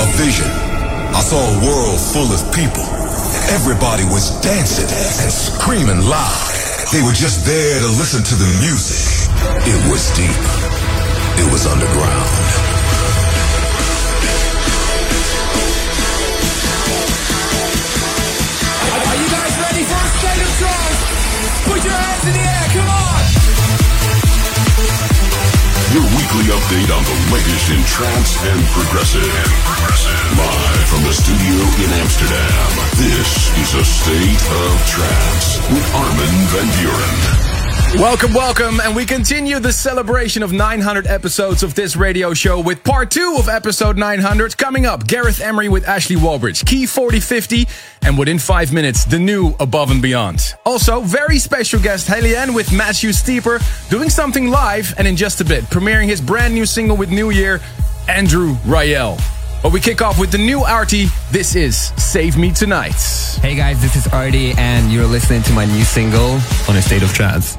a vision. I saw a world full of people. Everybody was dancing and screaming loud. They were just there to listen to the music. It was deep. It was underground. Are you guys ready for a state of trance? Put your hands in the air, come on! Your weekly update on the latest in trance and progressive. And progressive. Live from the studio in Amsterdam. This is a state of trance with Armin van Buuren. Welcome, welcome, and we continue the celebration of 900 episodes of this radio show with part two of episode 900 coming up. Gareth Emery with Ashley Wallbridge, Key 4050, and within five minutes, the new Above and Beyond. Also, very special guest Haliene with Matthew Steeper doing something live, and in just a bit, premiering his brand new single with NWYR, Andrew Rayel. But we kick off with the new ARTY. This is Save Me Tonight. Hey guys, this is ARTY, and you're listening to my new single on a state of trance.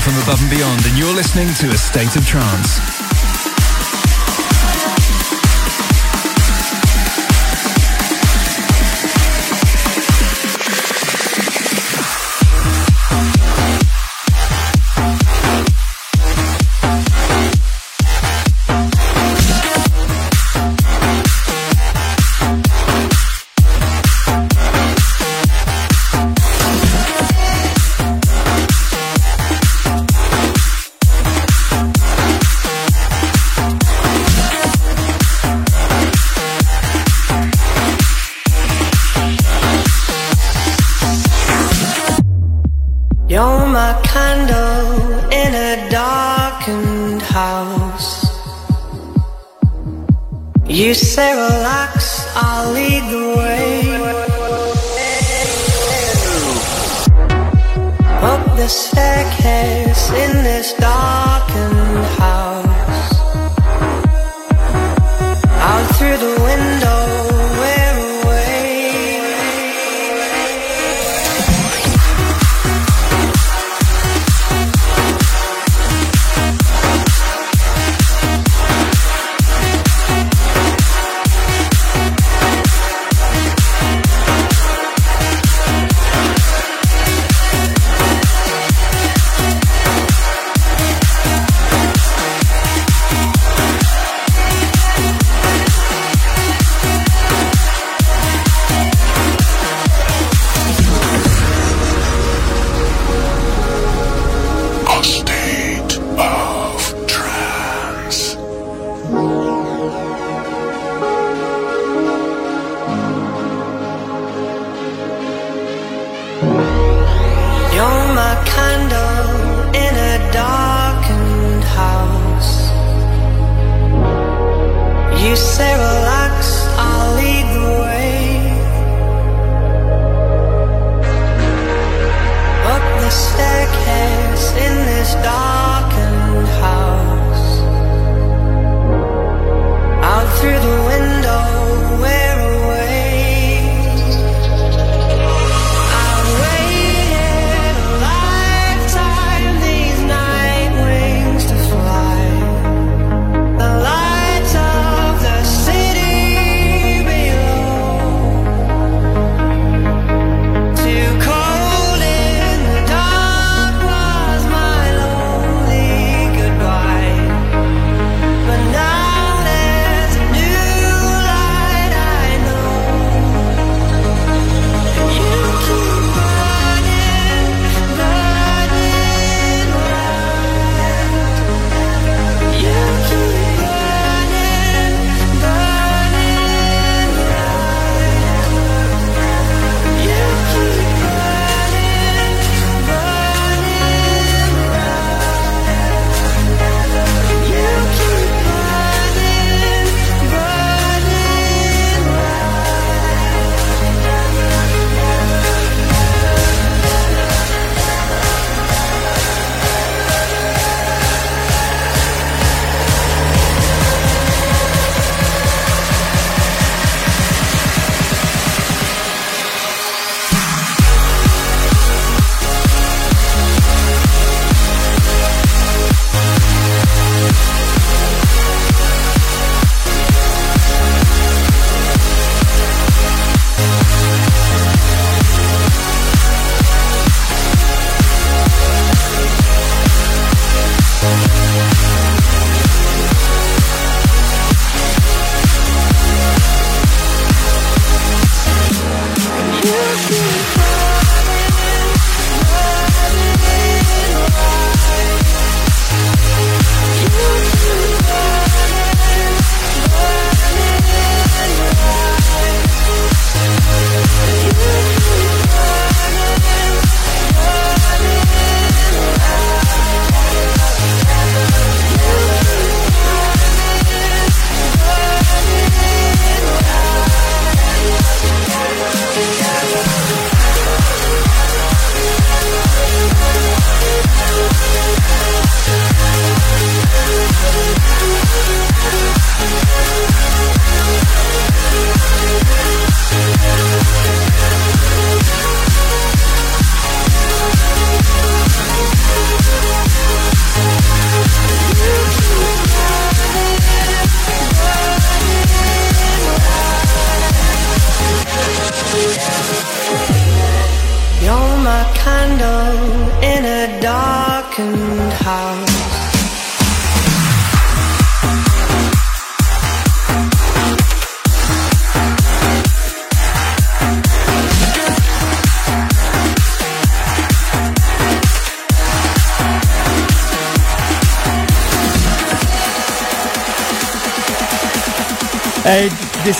from Above and Beyond, and you're listening to A State of Trance.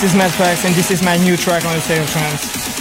Is Matt Fax and this is my new track on the State of Trance.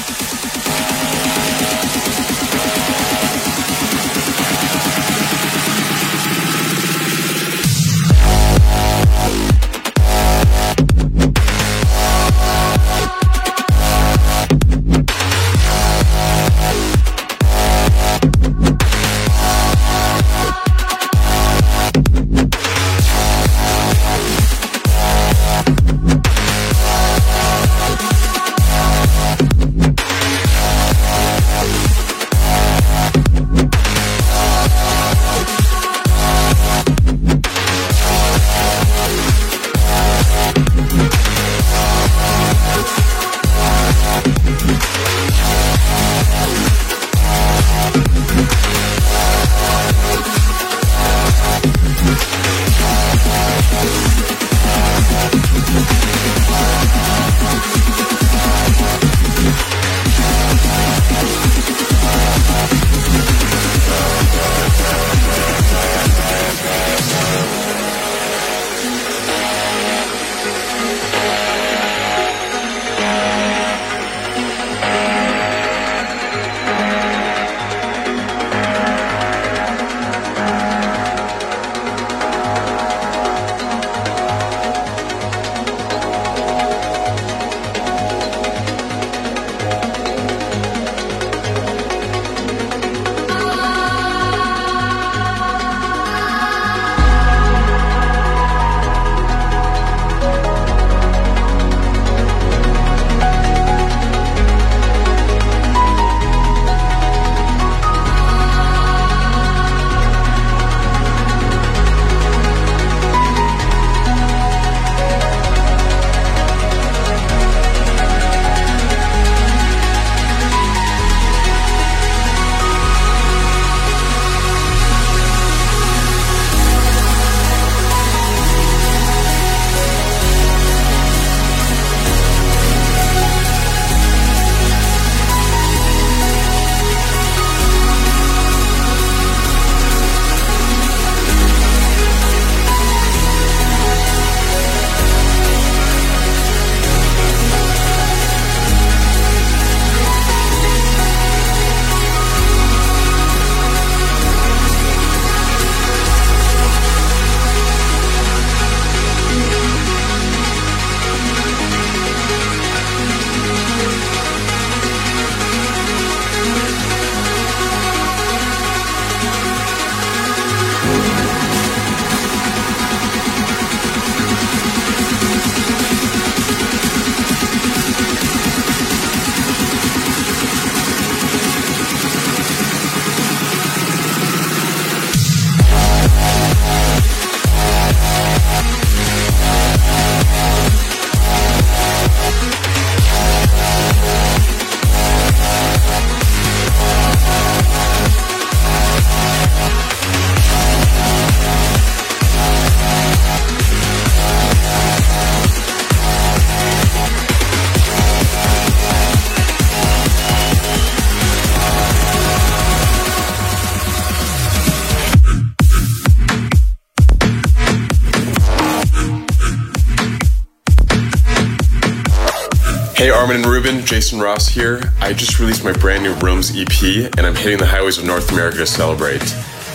Armin and Ruben, Jason Ross here. I just released my brand new Rooms EP, and I'm hitting the highways of North America to celebrate.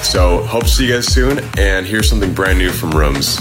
So, hope to see you guys soon, and here's something brand new from Rooms.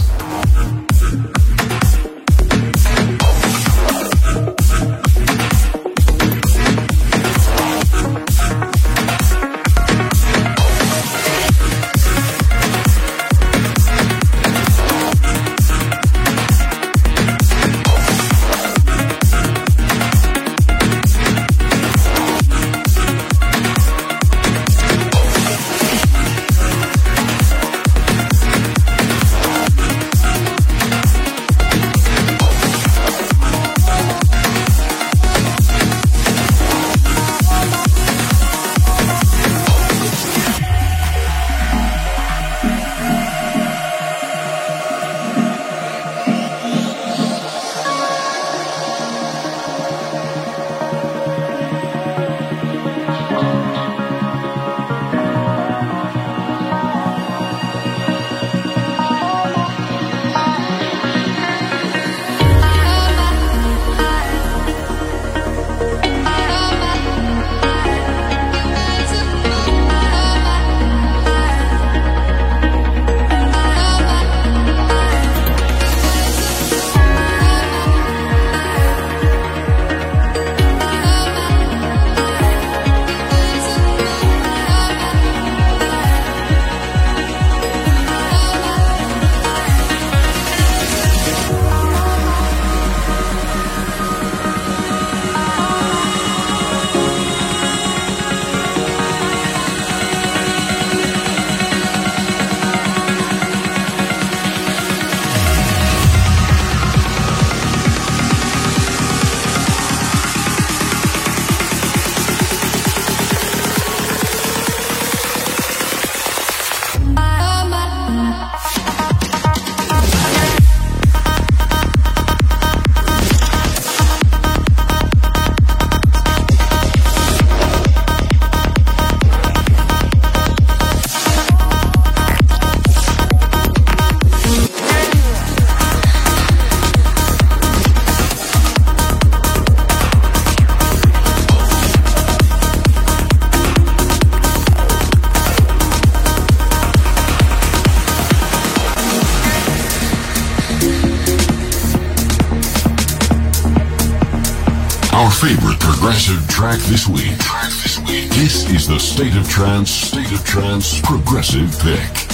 Track this week. This is the State of Trance, State of Trance Progressive Pick.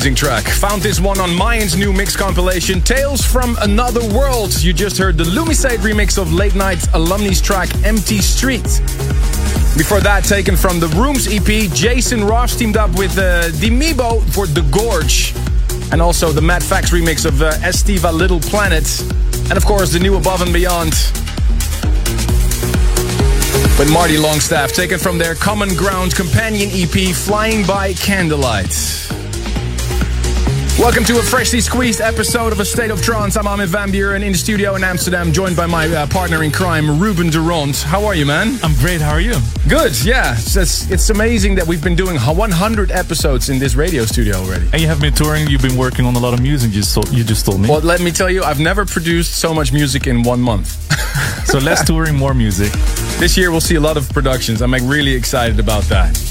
Amazing track. Found this one on Mayan's new mix compilation, Tales from Another World. You just heard the Lumisade remix of Late Night Alumni's track, Empty Street. Before that, taken from the Rooms EP, Jason Ross teamed up with uh, Dimibo for The Gorge. And also the Matt Fax remix of uh, Estiva Little Planet. And of course, the new Above and Beyond with Marty Longstaff, taken from their Common Ground companion EP, Flying by Candlelight. Welcome to a freshly squeezed episode of A State of Trance. I'm Armin van Buuren in the studio in Amsterdam, joined by my uh, partner in crime, Ruben de Ronde. How are you, man? I'm great. How are you? Good, yeah. It's, it's, it's amazing that we've been doing 100 episodes in this radio studio already. And you have been touring. You've been working on a lot of music. You, so, you just told me. Well, let me tell you, I've never produced so much music in one month. so less touring, more music. This year we'll see a lot of productions. I'm like really excited about that.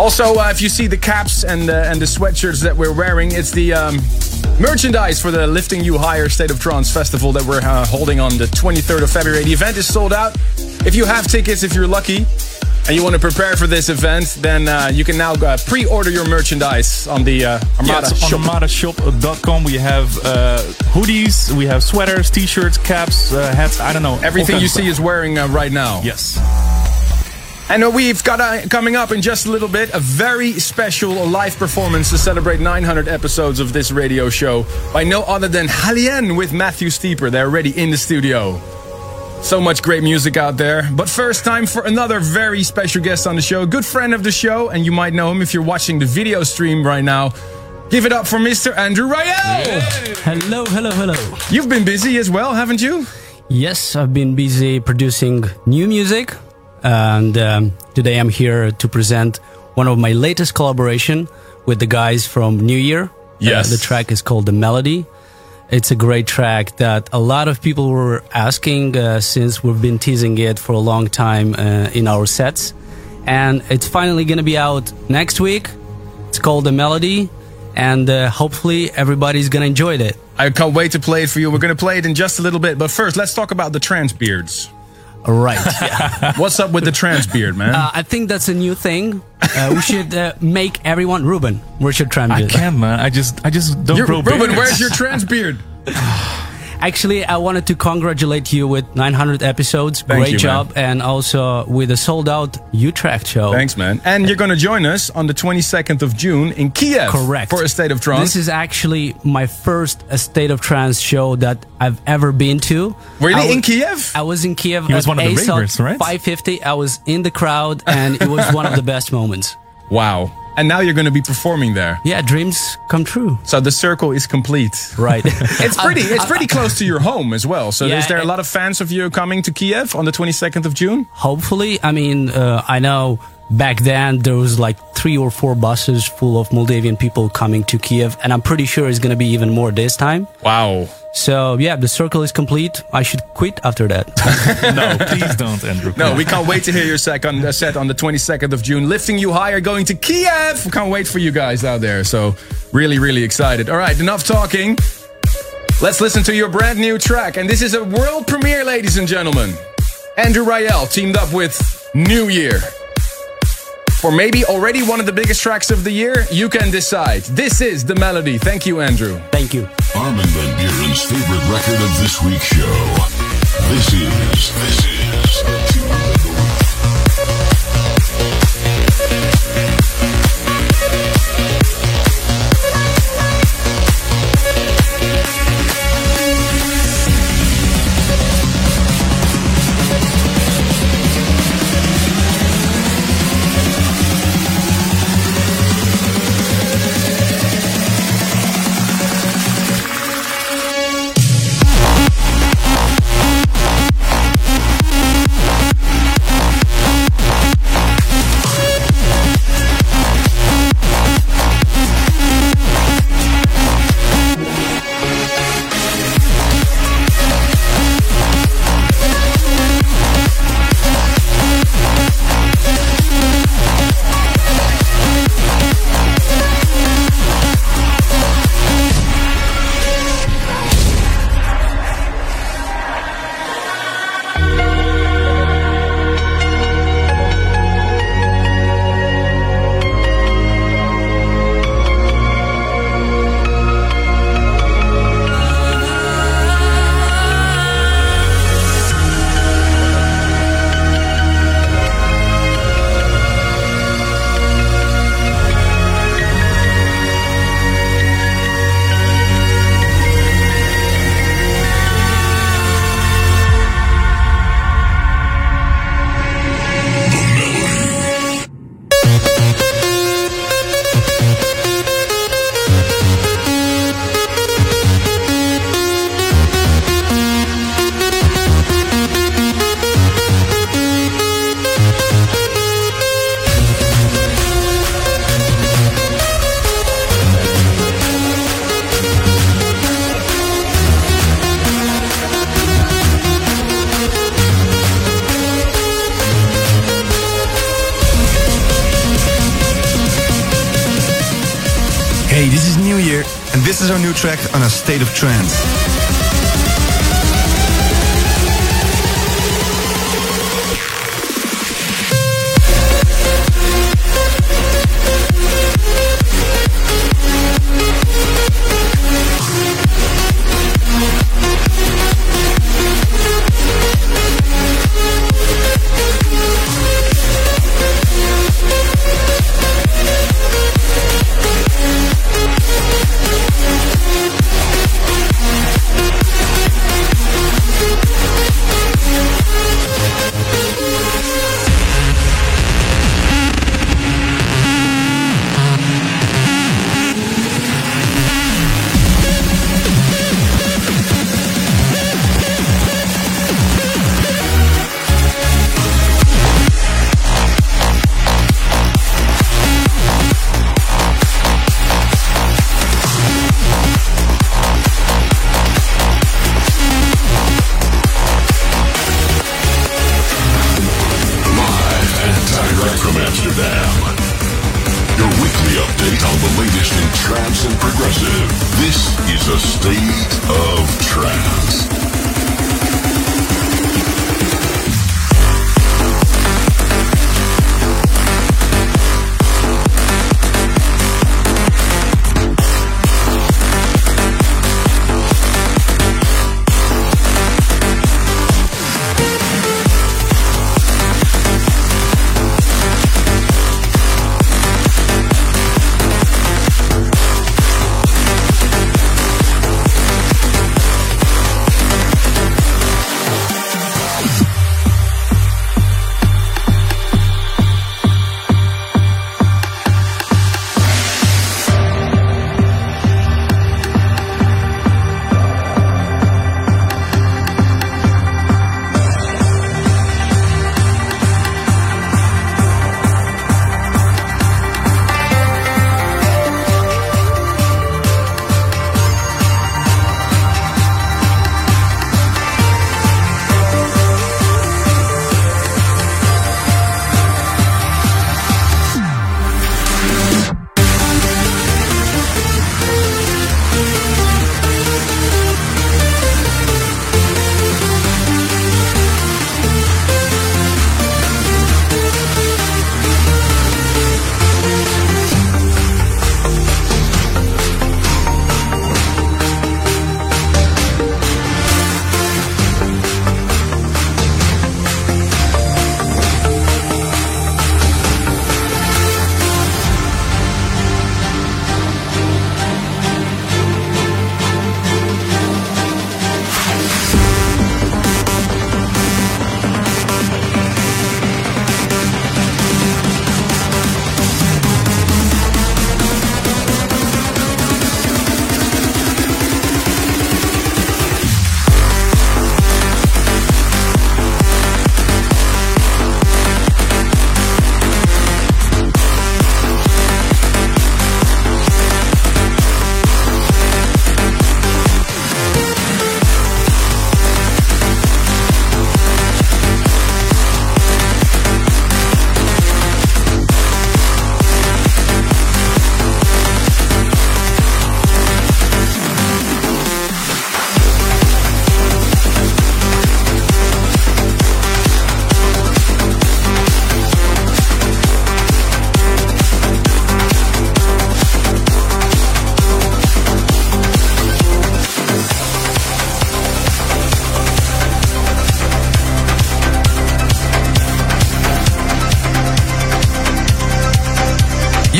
Also, uh, if you see the caps and the, and the sweatshirts that we're wearing, it's the um, merchandise for the Lifting You Higher State of Trance Festival that we're uh, holding on the 23rd of February. The event is sold out. If you have tickets, if you're lucky, and you want to prepare for this event, then uh, you can now uh, pre-order your merchandise on the uh, Armada yes, shop. On ArmadaShop.com, we have uh, hoodies, we have sweaters, t-shirts, caps, uh, hats. I don't know. Everything you see is wearing uh, right now. Yes. And we've got uh, coming up in just a little bit a very special live performance to celebrate 900 episodes of this radio show by no other than Haliene with Matthew Steeper. They're already in the studio. So much great music out there. But first, time for another very special guest on the show. Good friend of the show, and you might know him if you're watching the video stream right now. Give it up for Mr. Andrew Rayel. Hello, hello, hello. You've been busy as well, haven't you? Yes, I've been busy producing new music, and um, today I'm here to present one of my latest collaboration with the guys from NWYR. Yes. Uh, the track is called The Melody. It's a great track that a lot of people were asking uh, since we've been teasing it for a long time uh, in our sets. And it's finally to be out next week. It's called The Melody. And uh, hopefully everybody's to enjoy it. I can't wait to play it for you. We're to play it in just a little bit. But first, let's talk about the trance beards. Right. Yeah. What's up with the trance beard, man? Uh, I think that's a new thing. Uh, we should uh, make everyone Ruben. Where's your trans I can't, man. I just, I just don't You're- grow Ruben, beards. where's your trance beard? Actually, I wanted to congratulate you with 900 episodes. Thank Great you, job, and also with a sold-out Utrecht show. Thanks, man. And you're going to join us on the 22nd of June in Kiev. Correct. For a State of Trance. This is actually my first A State of Trance show that I've ever been to. Really? I wa- In Kiev? I was in Kiev. He was one of the ASOT ravers, right? 550. I was in the crowd, and it was one of the best moments. wow. And now you're going to be performing there. Yeah, dreams come true. So the circle is complete. Right. It's pretty. It's pretty close to your home as well. So Yeah, is there a lot of fans of you coming to Kiev on the 22nd of June? Hopefully, I mean, uh, I know back then there was like three or four buses full of Moldavian people coming to Kiev, and I'm pretty sure it's going to be even more this time. Wow. So yeah, the circle is complete. I should quit after that. no, please don't, Andrew. No, we can't wait to hear your second uh, set on the 22nd of June. Lifting you higher, going to Kiev. We can't wait for you guys out there. So really, really excited. All right, enough talking. Let's listen to your brand new track. And this is a world premiere, ladies and gentlemen. Andrew Rayel teamed up with NWYR. For maybe already one of the biggest tracks of the year, you can decide. This is the melody. Thank you, Andrew. Thank you. Armin Van Buuren's favorite record of this week's show. This is, this is.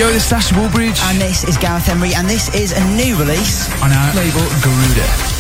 Yo, this is Sash Wallbridge. And this is Gareth Emery, and this is a new release on our label Garuda.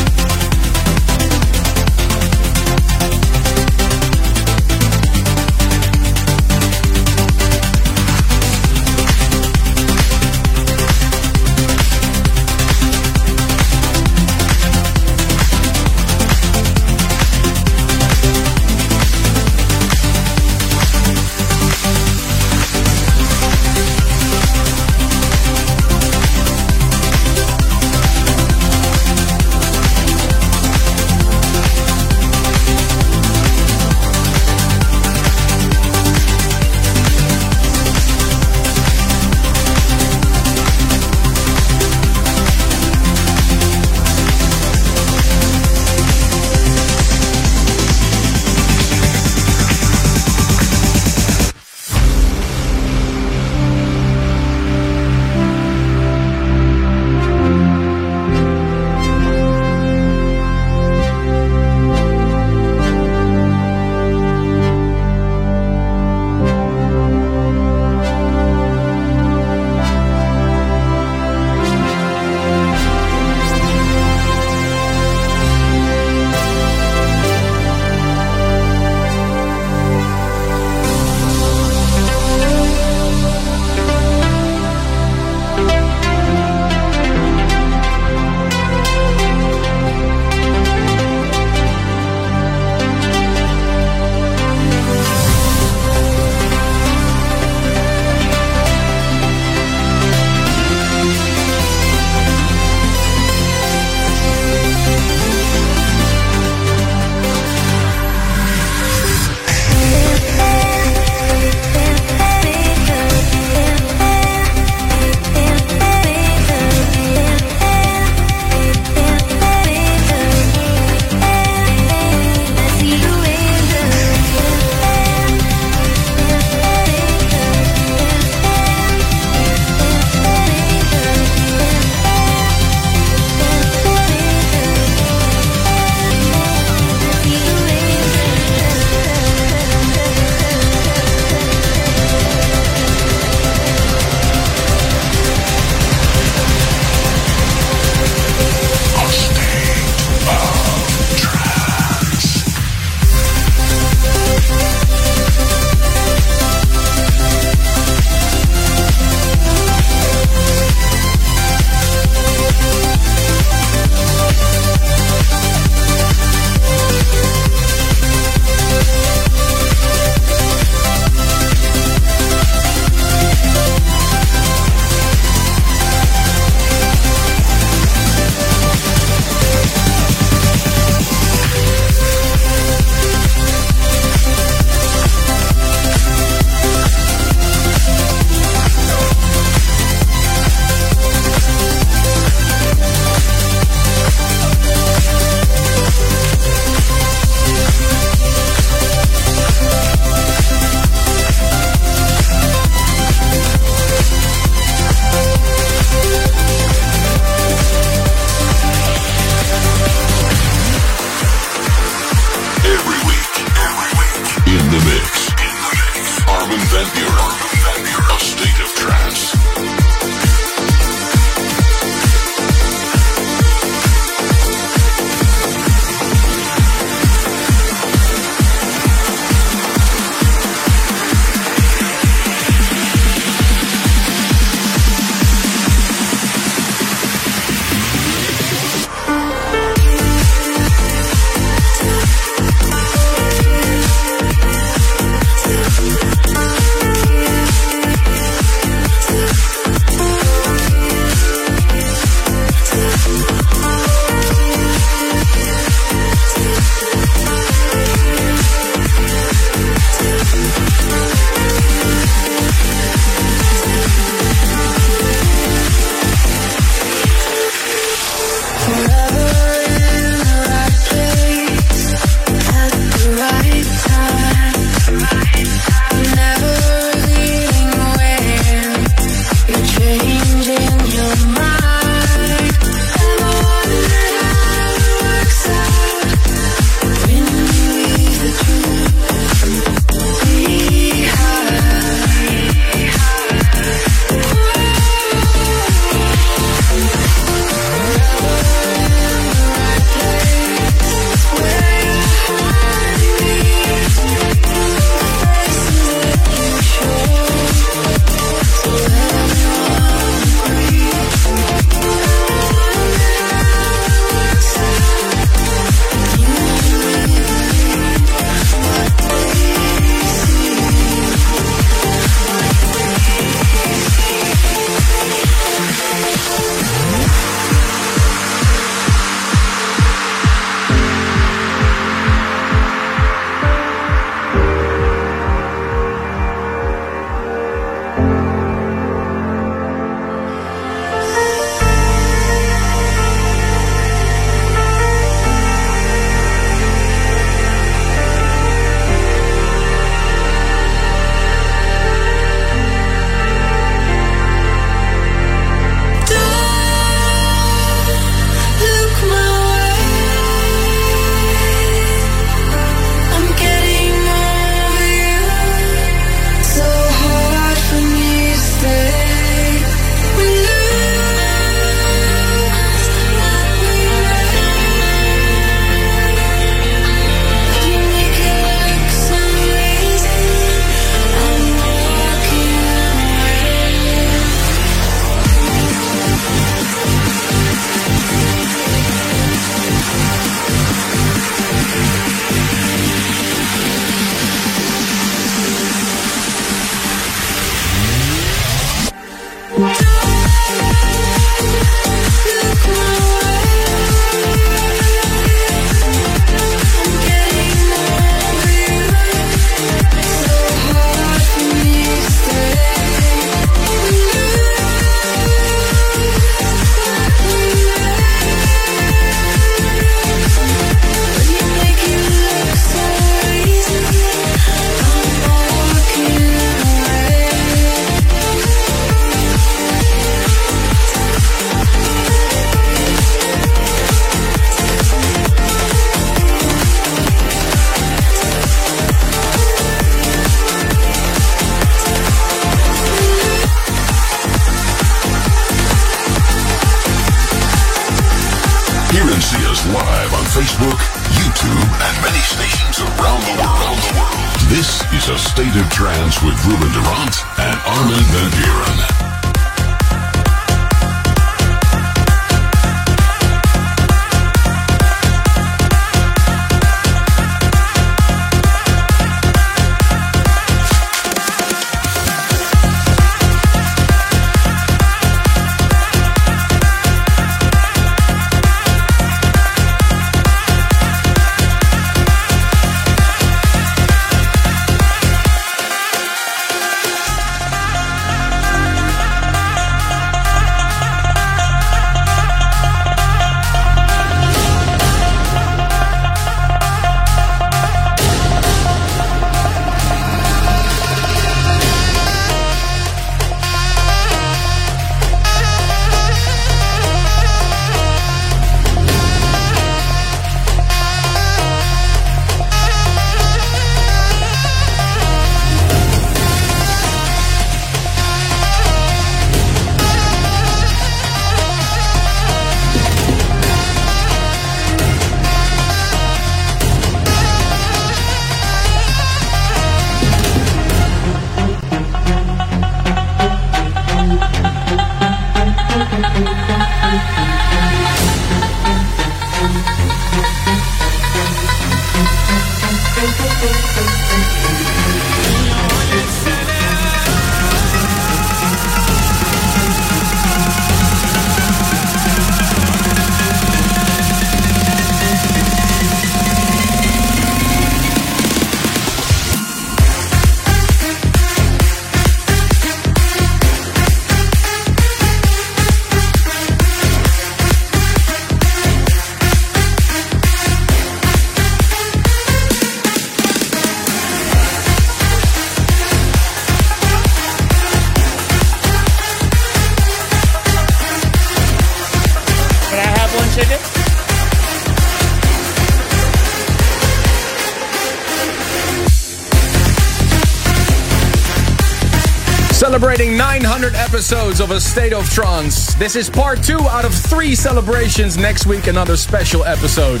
Episodes of A State of Trance. This is part two out of three celebrations. Next week, another special episode.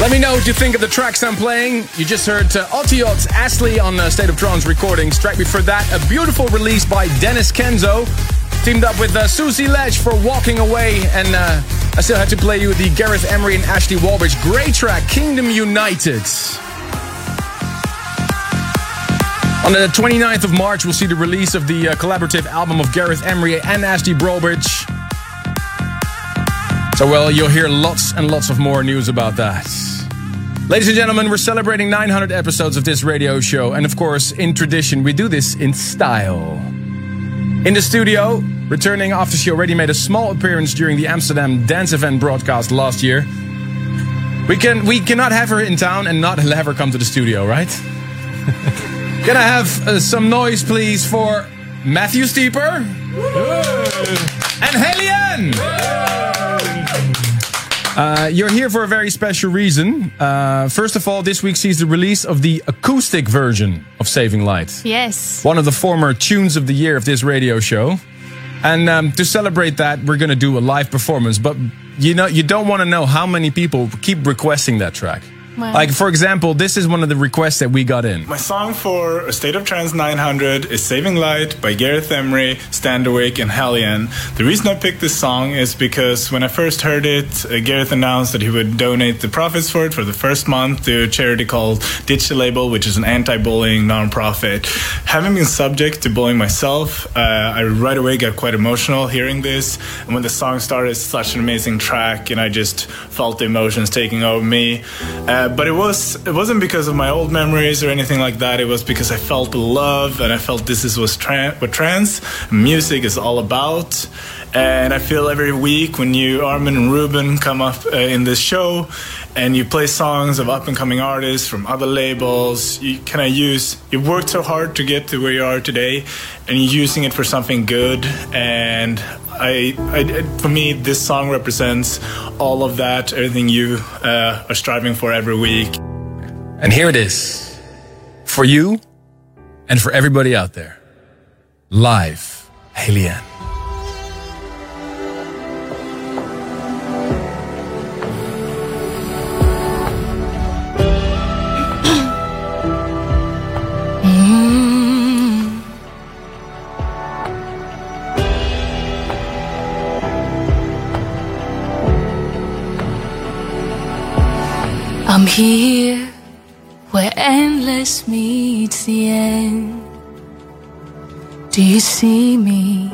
Let me know what you think of the tracks I'm playing. You just heard uh, Otiot Asli on uh, State of Trance recordings. Track before that, a beautiful release by Denis Kenzo. Teamed up with uh, Susie Ledge for Walking Away. And uh, I still had to play you the Gareth Emery and Ashley Wallbridge great track, Kingdom United. On the 29th of March, we'll see the release of the uh, collaborative album of Gareth Emery and Ashley Wallbridge. So, well, you'll hear lots and lots of more news about that. Ladies and gentlemen, we're celebrating 900 episodes of this radio show. And of course, in tradition, we do this in style. In the studio, returning after she already made a small appearance during the Amsterdam dance event broadcast last year. We can we cannot have her in town and not have her come to the studio, right? can I have uh, some noise, please, for Matthew Steeper and Haliene? Uh, you're here for a very special reason. Uh, first of all, this week sees the release of the acoustic version of Saving Light. Yes. One of the former tunes of the year of this radio show. And um, to celebrate that, we're going to do a live performance. But you know, you don't want to know how many people keep requesting that track. Wow. Like, for example, this is one of the requests that we got in. My song for A State of Trance 900 is Saving Light by Gareth Emery, Standerwick, and Haliene. The reason I picked this song is because when I first heard it, uh, Gareth announced that he would donate the profits for it for the first month to a charity called Ditch the Label, which is an anti bullying nonprofit. Having been subject to bullying myself, uh, I right away got quite emotional hearing this. And when the song started, it's such an amazing track, and I just felt the emotions taking over me. Uh, but it was it wasn't because of my old memories or anything like that. It was because I felt the love and I felt this is what, tran- what trance music is all about. And I feel every week when you Armin and Ruben come up uh, in this show and you play songs of up and coming artists from other labels, you kind of use you worked so hard to get to where you are today, and you're using it for something good. And I, I, for me, this song represents all of that, everything you uh, are striving for every week. And here it is for you and for everybody out there. Live, Haliene. Here where endless meets the end. Do you see me?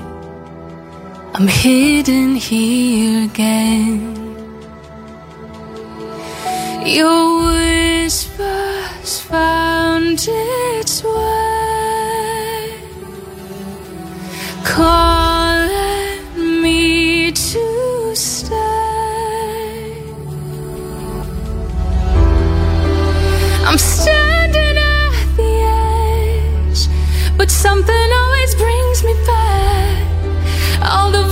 I'm hidden here again. Your whispers found its way, calling All the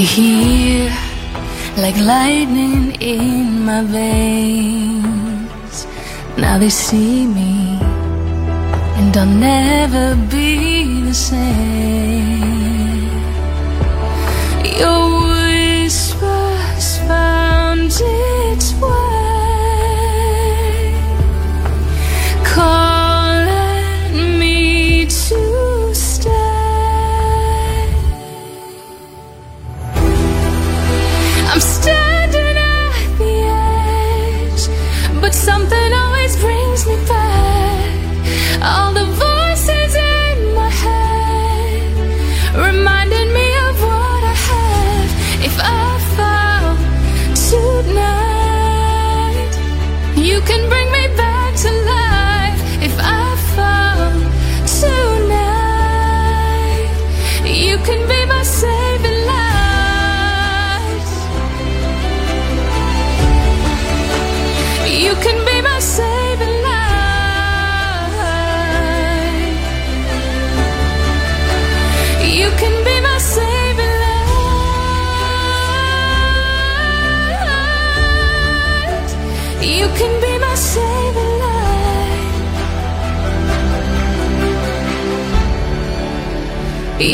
Hear like lightning in my veins. Now they see me, and I'll never be the same. Your whispers found its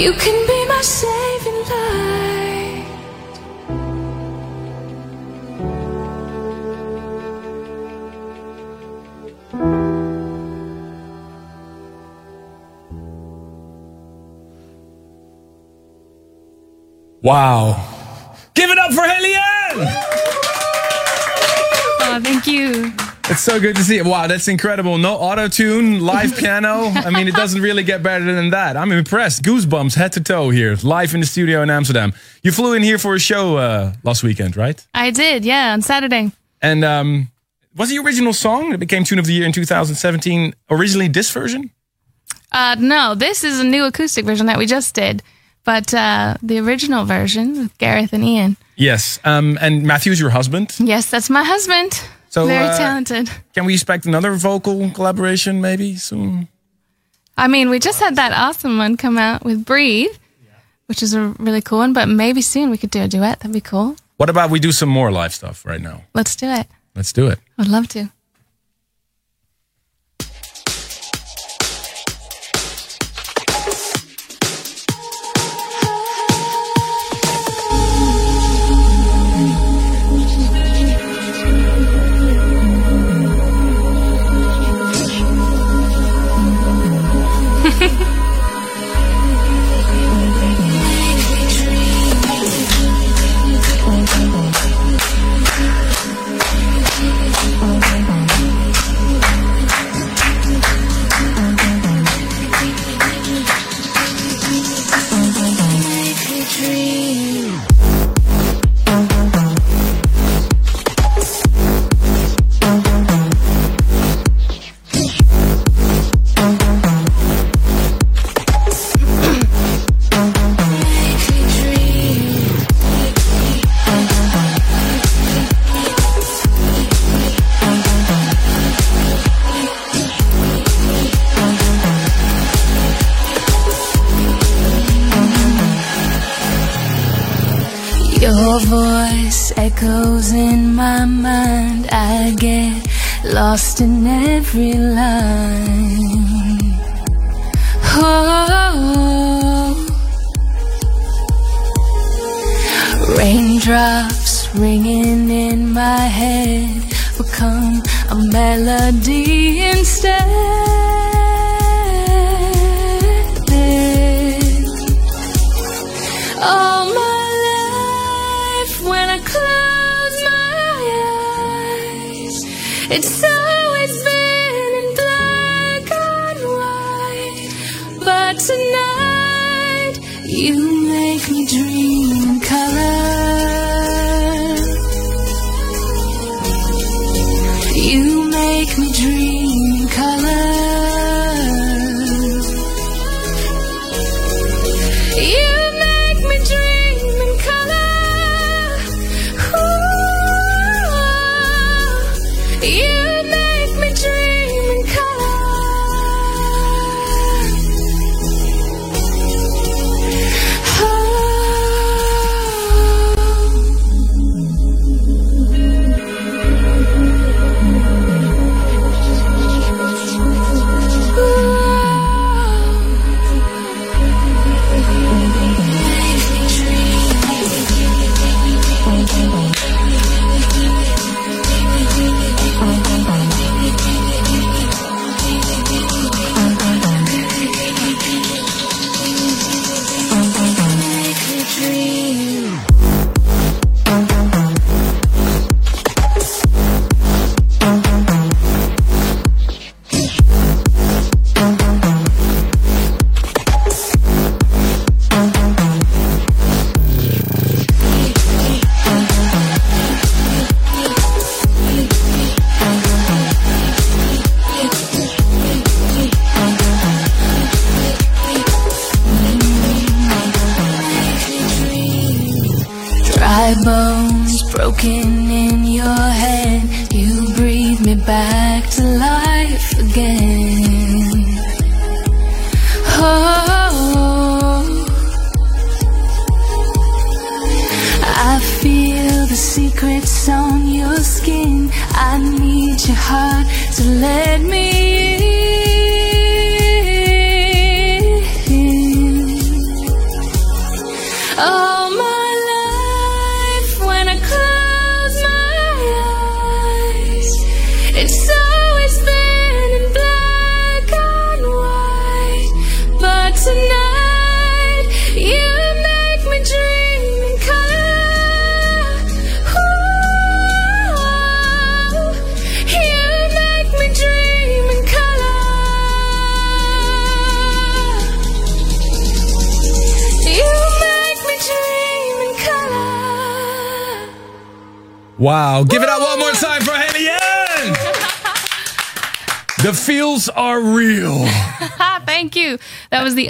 You can be my saving light. Wow. Give it up for Haliene! Oh, thank you. It's so good to see it. Wow, that's incredible. No auto tune, live piano. I mean, it doesn't really get better than that. I'm impressed. Goosebumps head to toe here, live in the studio in Amsterdam. You flew in here for a show uh, last weekend, right? I did, yeah, on Saturday. And um, was the original song that became Tune of the Year in 2017 originally this version? Uh, no, this is a new acoustic version that we just did, but uh, the original version with Gareth and Ian. Yes. Um, and Matthew's your husband. Yes, that's my husband. So, Very uh, talented. Can we expect another vocal collaboration maybe soon? I mean, we just had that awesome one come out with Breathe, which is a really cool one, but maybe soon we could do a duet. That'd be cool. What about we do some more live stuff right now? Let's do it. Let's do it. I'd love to. Voice echoes in my mind. I get lost in every line. Oh, raindrops ringing in my head become a melody instead. All it's always been in black and white. But tonight, you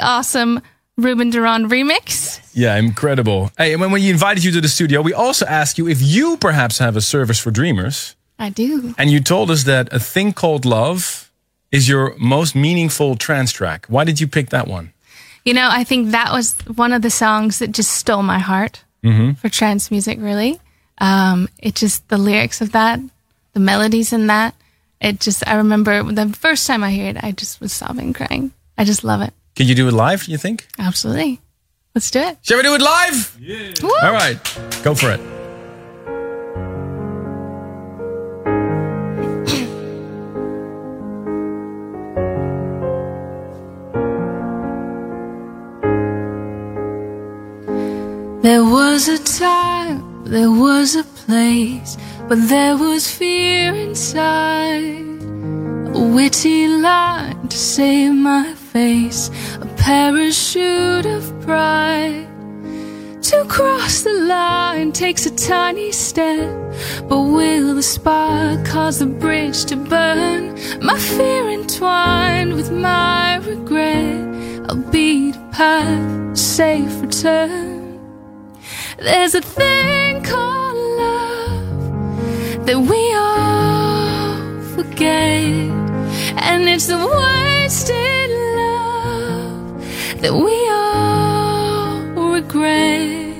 awesome Ruben de Ronde remix. Yeah, incredible. Hey, and when we invited you to the studio, we also asked you if you perhaps have a service for dreamers. I do. And you told us that A Thing Called Love is your most meaningful trance track. Why did you pick that one? You know, I think that was one of the songs that just stole my heart Mm-hmm. for trance music, really. Um, it just, the lyrics of that, the melodies in that, it just, I remember the first time I heard it, I just was sobbing, crying. I just love it. Can you do it live, you think? Absolutely. Let's do it. Shall we do it live? Yeah. All right, go for it. There was a time, there was a place, but there was fear inside. A witty line to save my face, a parachute of pride. To cross the line takes a tiny step, but will the spark cause the bridge to burn? My fear entwined with my regret, I'll beat a path, of safe return. There's a thing called love that we all forget, and it's the wasted love that we all regret.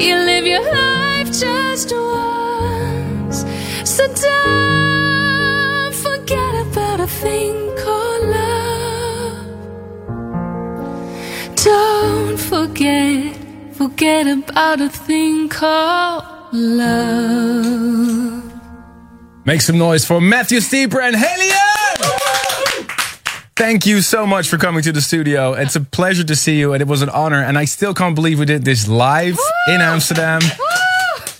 You live your life just once, so don't forget about a thing called love. Don't forget, forget about a thing called love. Make some noise for Matthew Steeper and Ann! Thank you so much for coming to the studio. It's a pleasure to see you, and it was an honor. And I still can't believe we did this live in Amsterdam.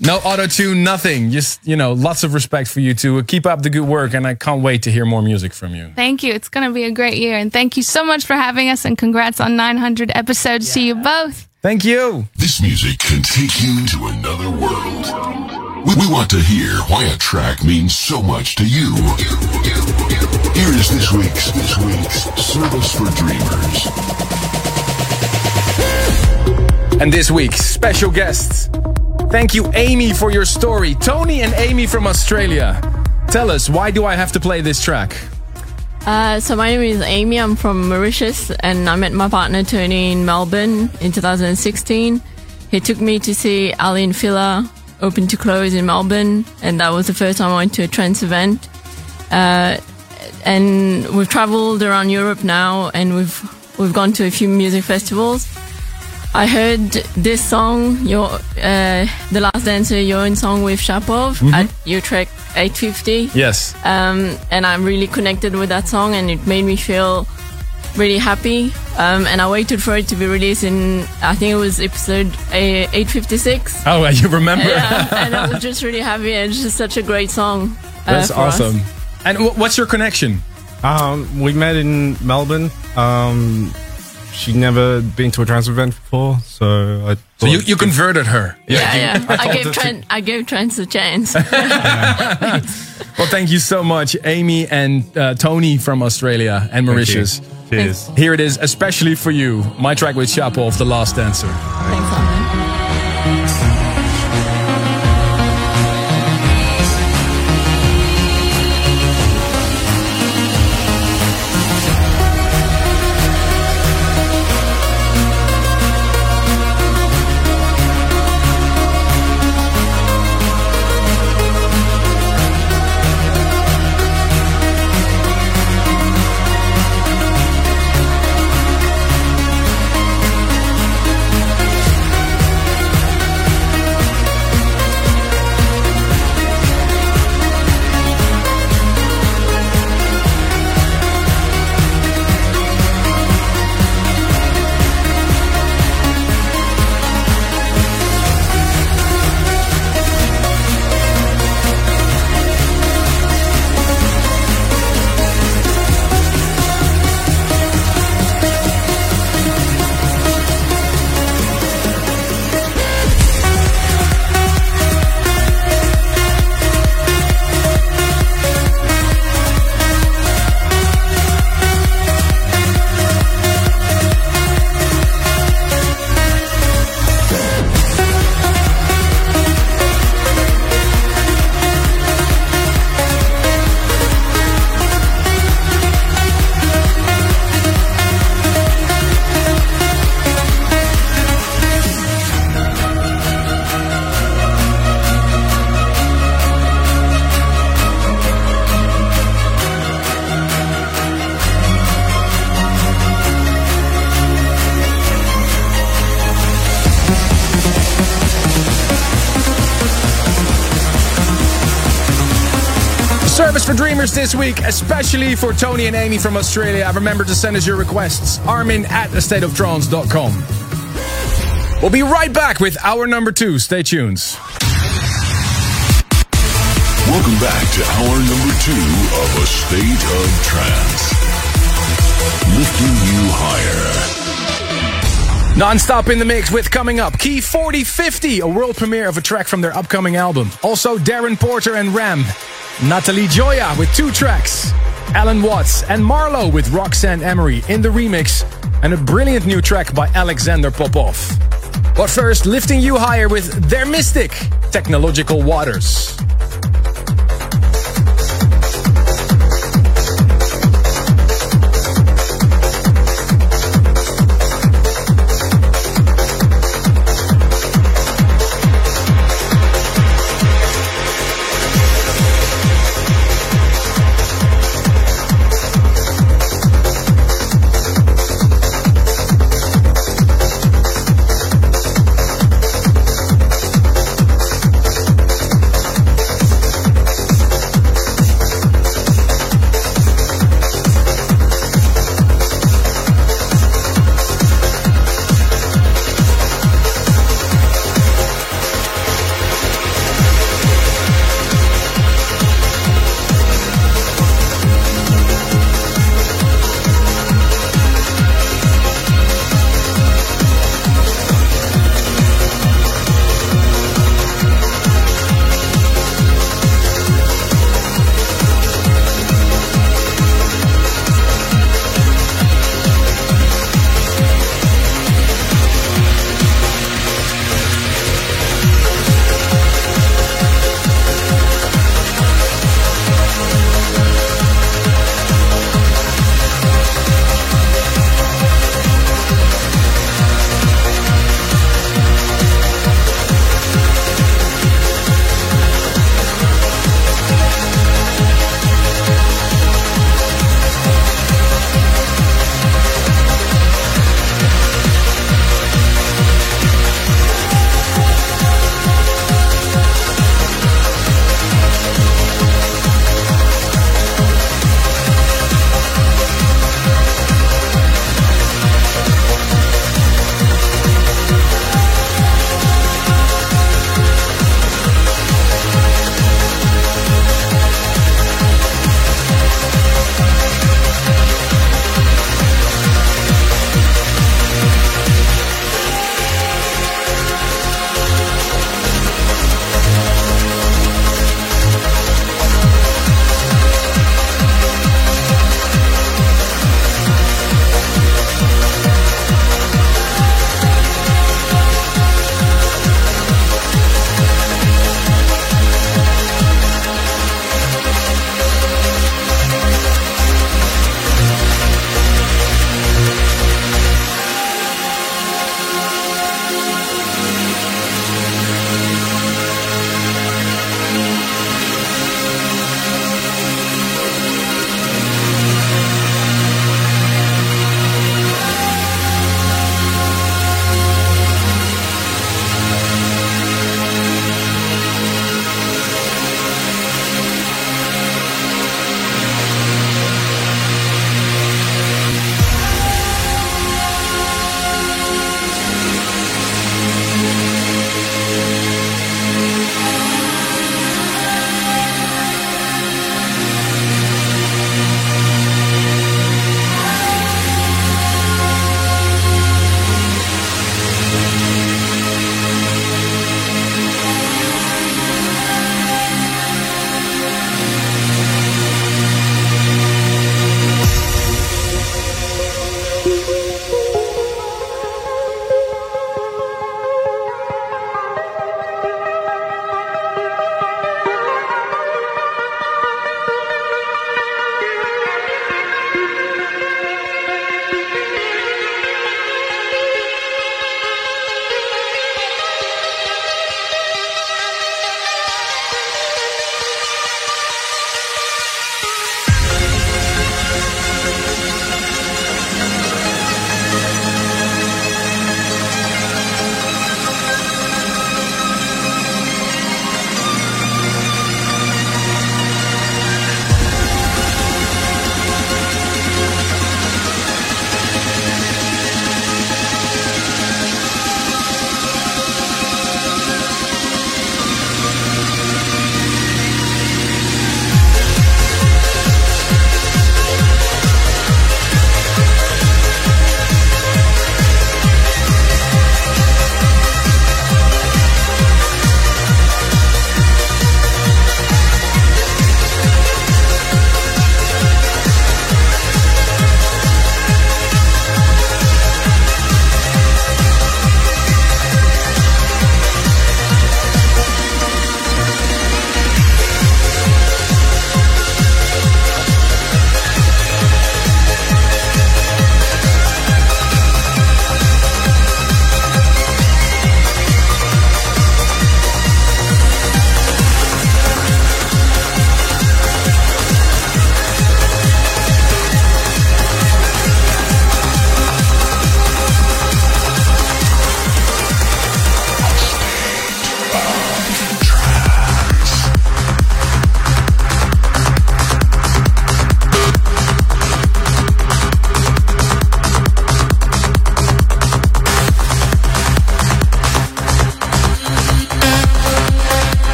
No auto tune, nothing. Just, you know, lots of respect for you two. Keep up the good work, and I can't wait to hear more music from you. Thank you. It's going to be a great year. And thank you so much for having us. And congrats on 900 episodes to you both. Thank you. This music can take you to another world. We, we want to hear why a track means so much to you. Here is this week's this week's service for dreamers. And this week's special guests. Thank you, Amy, for your story. Tony and Amy from Australia. Tell us, why do I have to play this track? Uh, so my name is Amy. I'm from Mauritius, and I met my partner Tony in Melbourne in 2016. He took me to see Aly and Fila open to close in Melbourne, and that was the first time I went to a trance event. Uh, and we've traveled around Europe now, and we've we've gone to a few music festivals. I heard this song, your uh, the last dancer, your own song with Shapov Mhm. at Utrecht 850 Yes. um, and I'm really connected with that song, and it made me feel really happy. Um, and I waited for it to be released in, I think it was episode uh, 856. Oh, you remember? Yeah, and I was just really happy. and It's just such a great song. uh, That's for us. Awesome. And wh- what's your connection? Um, we met in Melbourne. Um, she'd never been to a trance event before, so I. So you, you converted her. Yeah, yeah. I, told gave her to- Trent, I gave Trent a chance. Well, thank you so much, Amy and uh, Tony from Australia and. Mauritius. Cheers. Here it is, especially for you. My track with Shapov, The Last Dancer. This week, especially for Tony and Amy from Australia. Remember to send us your requests. Armin at astateoftrance.com. We'll be right back with hour number two. Stay tuned. Welcome back to hour number two of A State of Trance. Lifting you higher. Non-stop in the mix with coming up Key 4050, a world premiere of a track from their upcoming album. Also Darren Porter and Ram. Natalie Joya with two tracks. Allen Watts and Marlowe with Roxanne Emery in the remix. And a brilliant new track by Alexander Popov. But first, lifting you higher with Der Mystik, Technological Waters.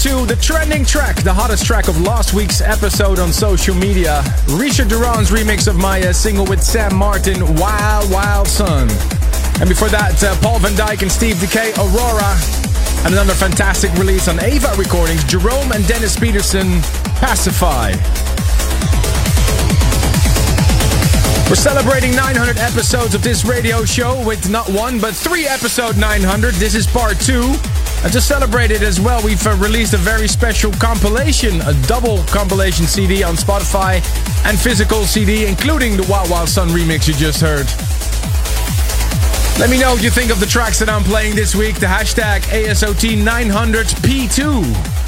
Two, the trending track, the hottest track of last week's episode on social media. Richard Durand's remix of my uh, single with Sam Martin, Wild Wild Son. And before that, uh, Paul van Dyk and Steve Dekay, Aurora. And another fantastic release on Ava Recordings, Gerome and Dennis Pedersen, Pacify. We're celebrating 900 episodes of this radio show with not one, but three episode 900. This is part two. And to celebrate it as well, we've uh, released a very special compilation, a double compilation CD on Spotify and physical CD, including the Wild Wild Son remix you just heard. Let me know what you think of the tracks that I'm playing this week. The hashtag ASOT900P2.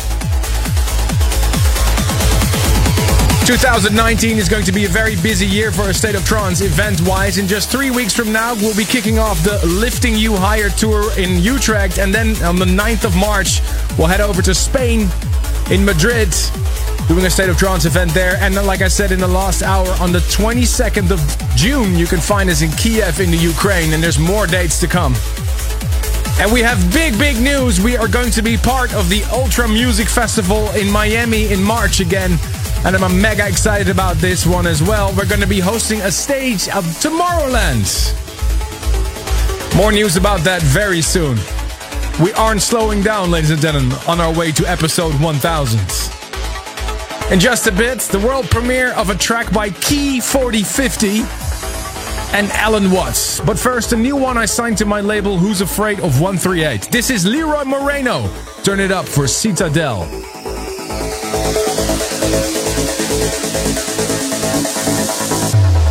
2019 is going to be a very busy year for a State of Trance event-wise. In just three weeks from now, we'll be kicking off the Lifting You Higher tour in Utrecht. And then on the 9th of March, we'll head over to Spain, in Madrid, doing a State of Trance event there. And like I said in the last hour, on the 22nd of June, you can find us in Kiev in the Ukraine. And there's more dates to come. And we have big, big news. We are going to be part of the Ultra Music Festival in Miami in March again. And I'm mega excited about this one as well. We're going to be hosting a stage of Tomorrowland. More news about that very soon. We aren't slowing down, ladies and gentlemen, on our way to episode 1000. In just a bit, the world premiere of a track by Key 4050 and Allen Watts. But first, a new one I signed to my label, Who's Afraid of 138. This is Leroy Moreno. Turn it up for Citadel. Thank you.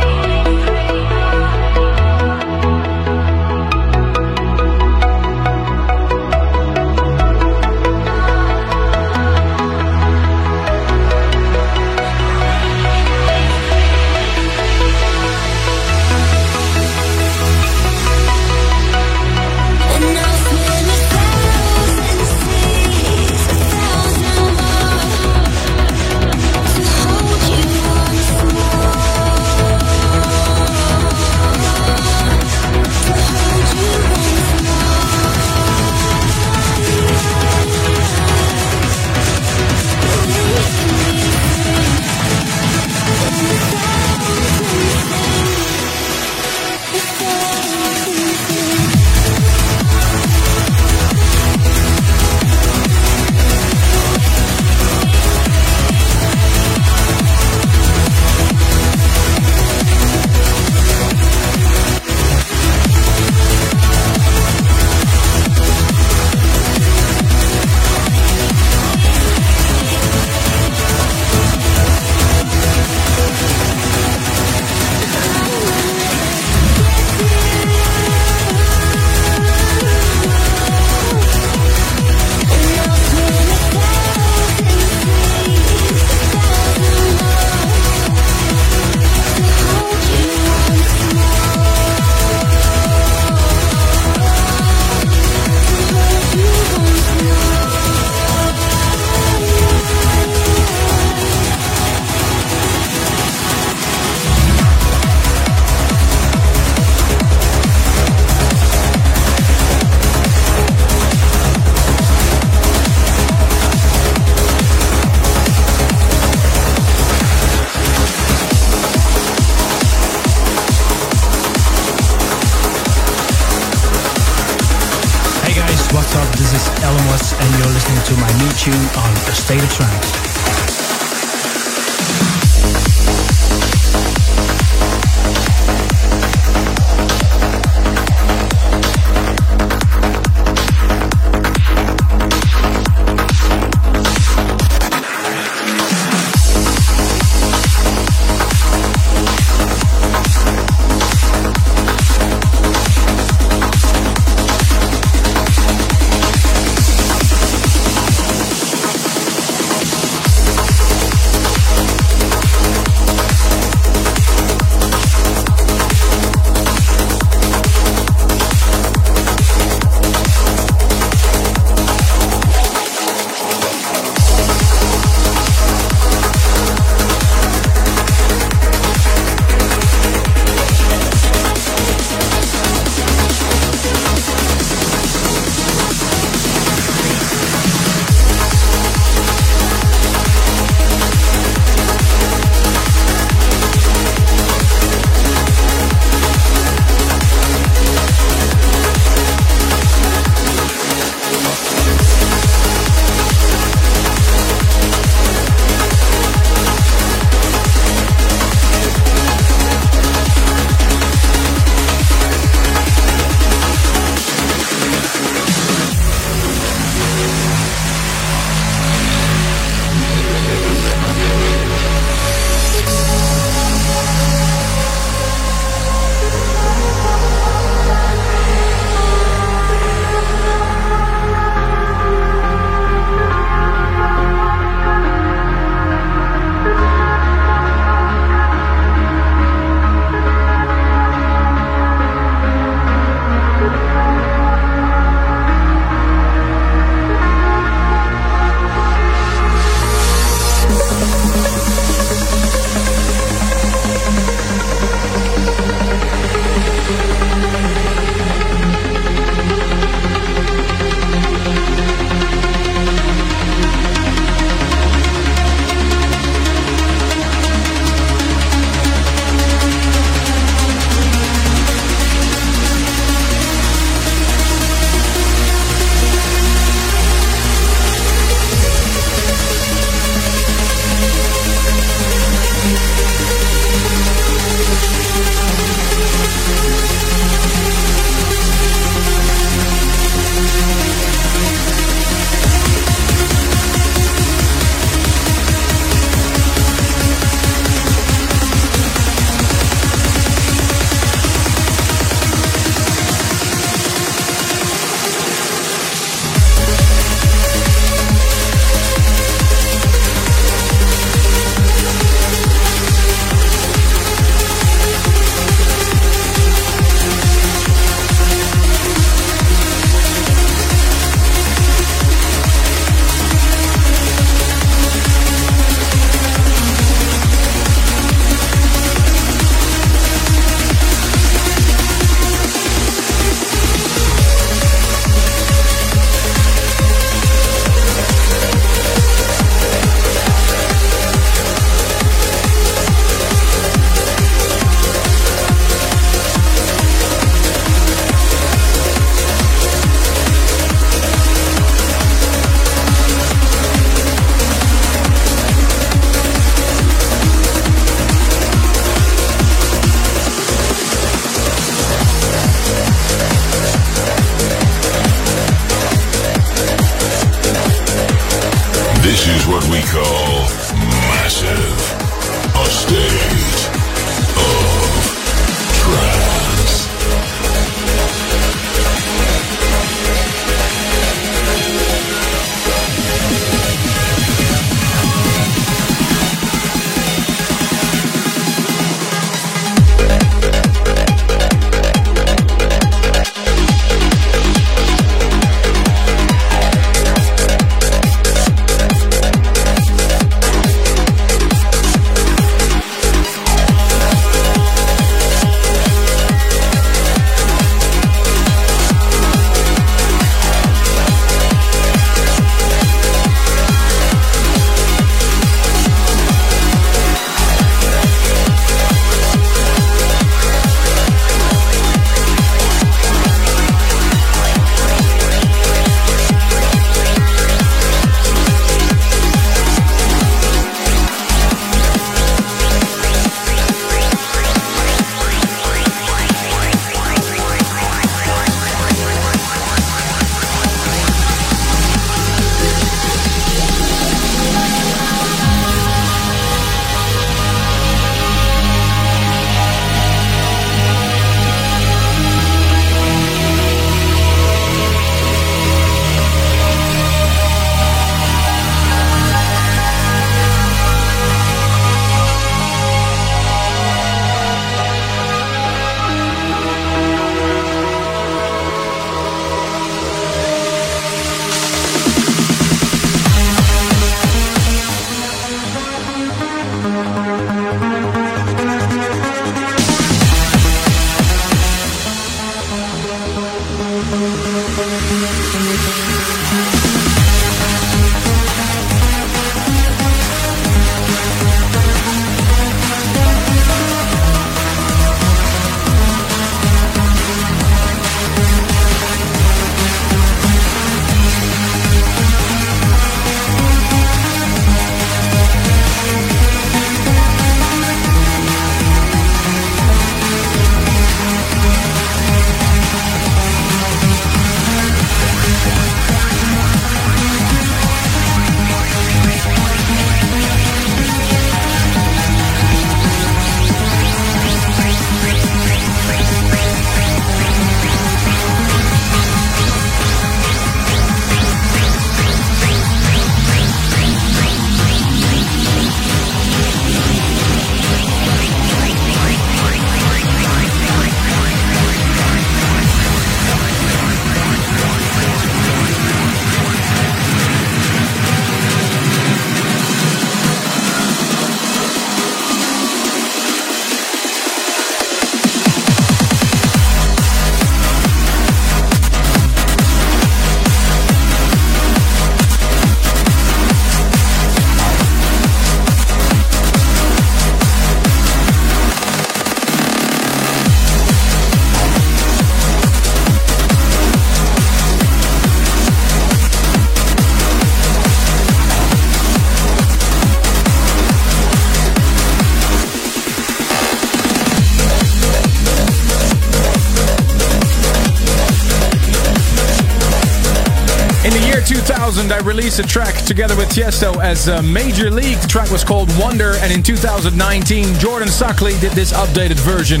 2000, I released a track together with Tiesto as a Major League. The track was called Wonder, and in 2019, Jordan Suckley did this updated version.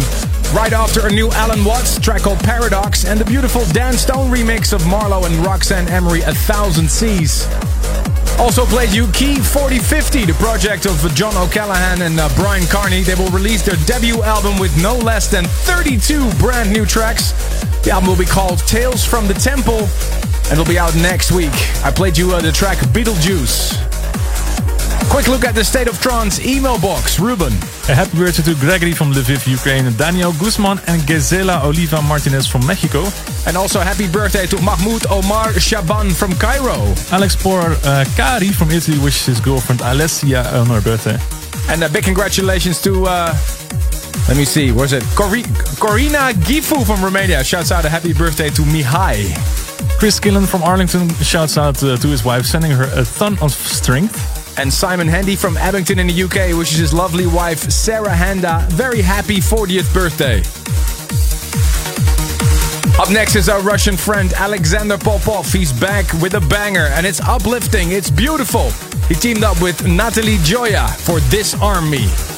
Right after a new Allen Watts track called Paradox, and the beautiful Dan Stone remix of Marlo and Roxanne Emery, A Thousand Seas. Also played you Key 4050, the project of John O'Callaghan and uh, Bryan Kearney. They will release their debut album with no less than 32 brand new tracks. The album will be called Tales from the Temple it'll be out next week. I played you uh, the track Beetlejuice. Quick look at the State of Trance email box. Ruben. A happy birthday to Gregory from Lviv, Ukraine, Daniel Guzman and Gazela Oliva Martinez from Mexico. And also happy birthday to Mahmoud Omar Shaban from Cairo. Alex Por uh, Kari from Italy wishes his girlfriend Alessia on her birthday. And a big congratulations to, uh, let me see, where's it? Cori- Corina Gifu from Romania. Shouts out a happy birthday to Mihai. Chris Killen from Arlington shouts out uh, to his wife, sending her a ton of strength. And Simon Handy from Abington in the UK wishes his lovely wife Sarah Handa very happy 40th birthday. Up next is our Russian friend Alexander Popov. He's back with a banger and it's uplifting, it's beautiful. He teamed up with Natalie Gioia for Disarm Me.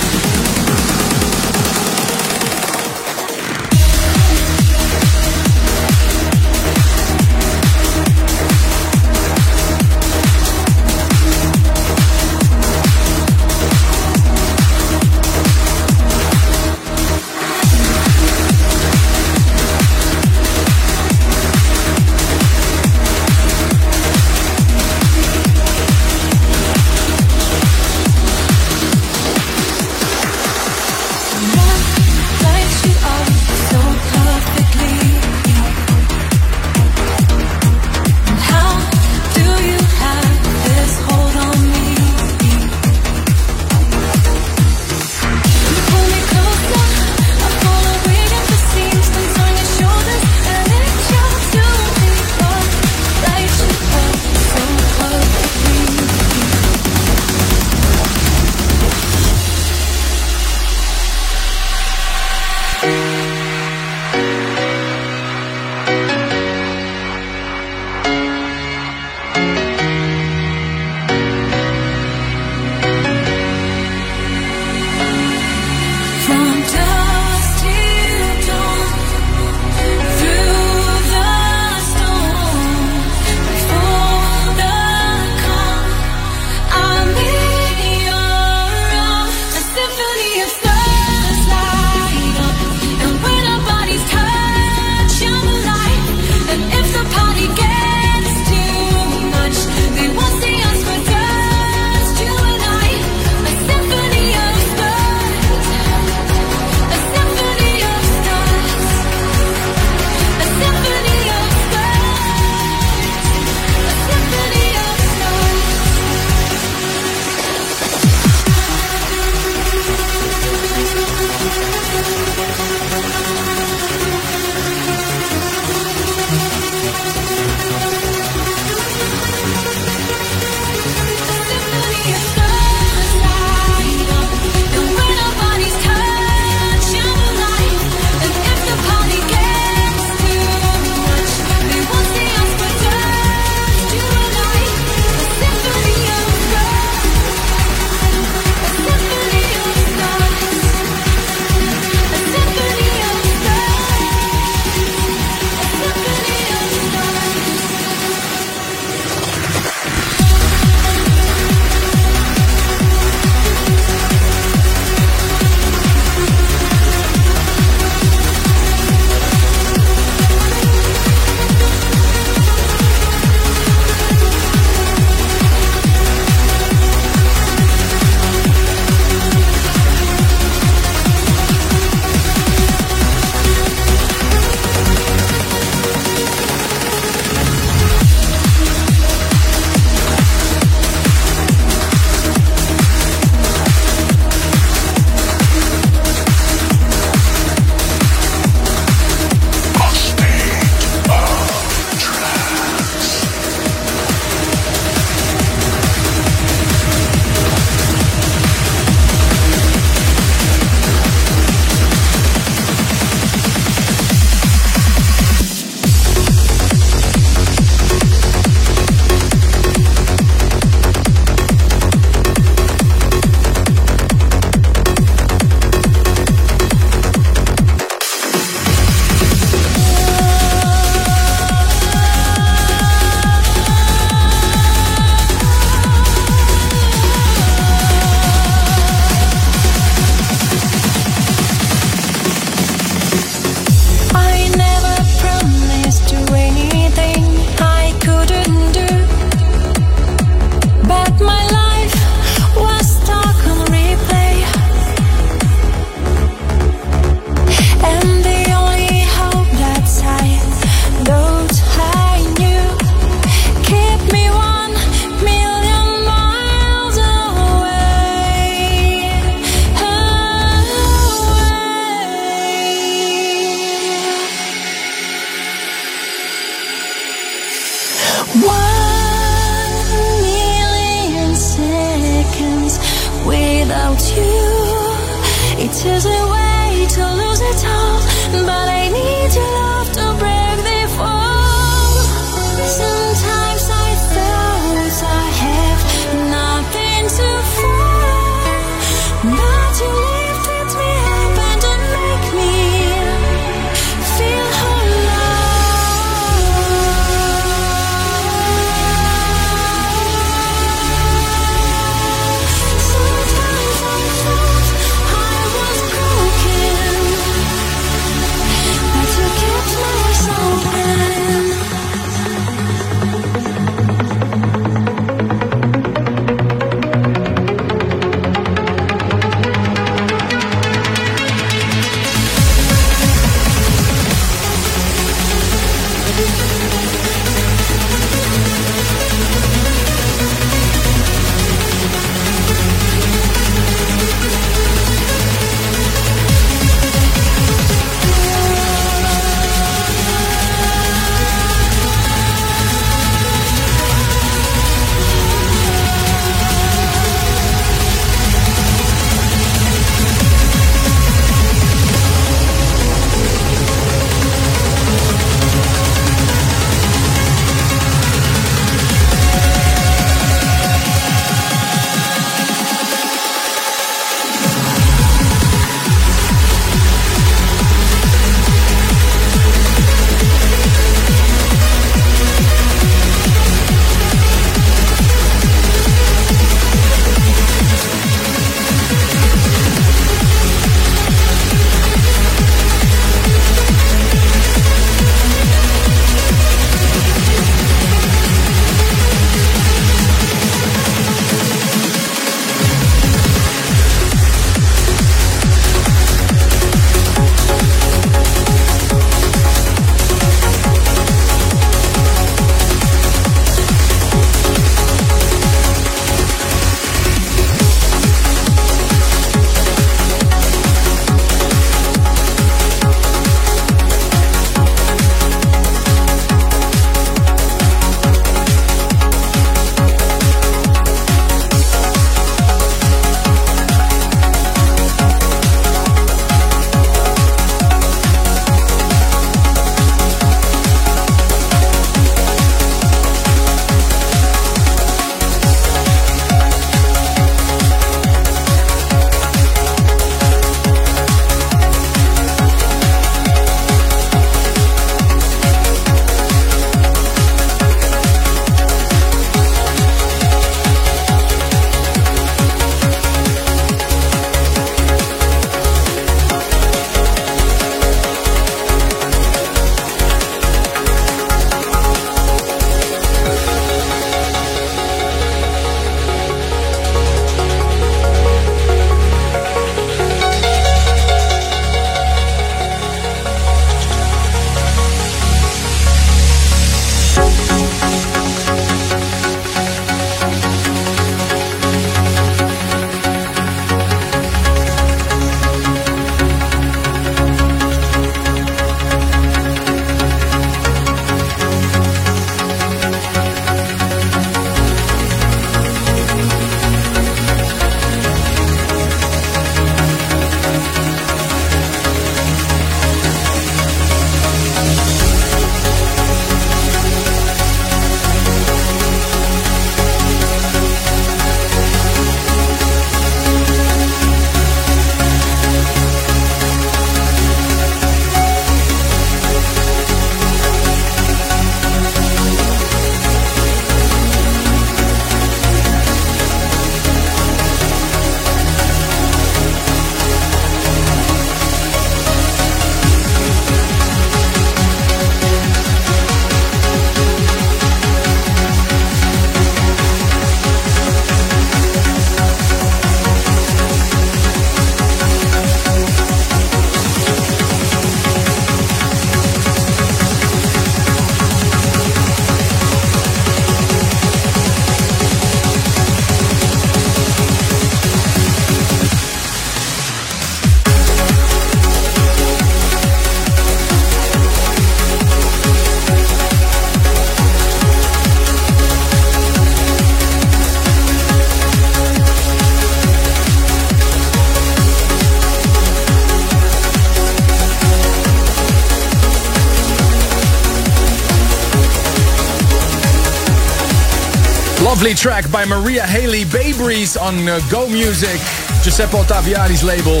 Lovely track by Maria Haley Babries on uh, Go Music, Giuseppe Ottaviani's label.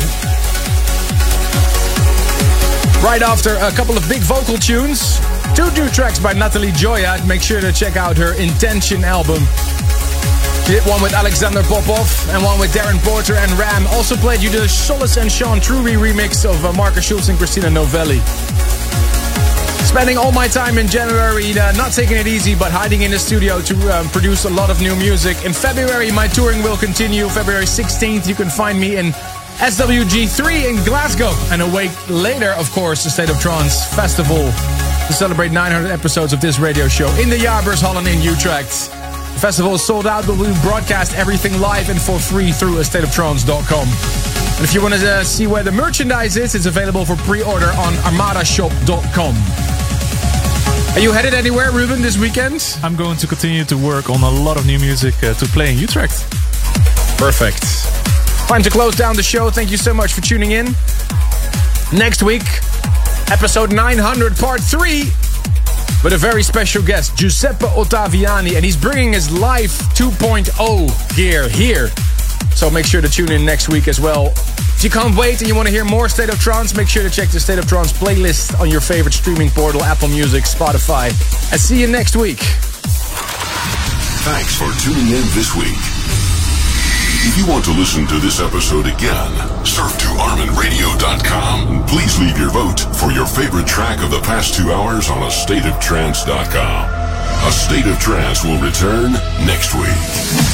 Right after a couple of big vocal tunes, two new tracks by Natalie Gioia. Make sure to check out her Intention album. She did one with Alexander Popov and one with Darren Porter and Ram. Also played you the Solace and Sean Truby remix of uh, Markus Schulz and Christina Novelli. Spending all my time in January, uh, not taking it easy, but hiding in the studio to um, produce a lot of new music. In February, my touring will continue. February 16th, you can find me in SWG3 in Glasgow. And a week later, of course, the State of Trance Festival to celebrate 900 episodes of this radio show in the Jaarbeurs Hall in Utrecht. The festival is sold out, but we broadcast everything live and for free through stateoftrance.com. And if you want to uh, see where the merchandise is, it's available for pre-order on armadashop.com. Are you headed anywhere, Ruben, this weekend? I'm going to continue to work on a lot of new music uh, to play in Utrecht. Perfect. Time to close down the show. Thank you so much for tuning in. Next week, episode 900, part 3, with a very special guest, Giuseppe Ottaviani, and he's bringing his Live 2.0 gear here. So make sure to tune in next week as well. If you can't wait and you want to hear more State of Trance, make sure to check the State of Trance playlist on your favorite streaming portal, Apple Music, Spotify. And see you next week. Thanks for tuning in this week. If you want to listen to this episode again, surf to ArminRadio.com and please leave your vote for your favorite track of the past two hours on AstateOfTrance.com. A State of Trance will return next week.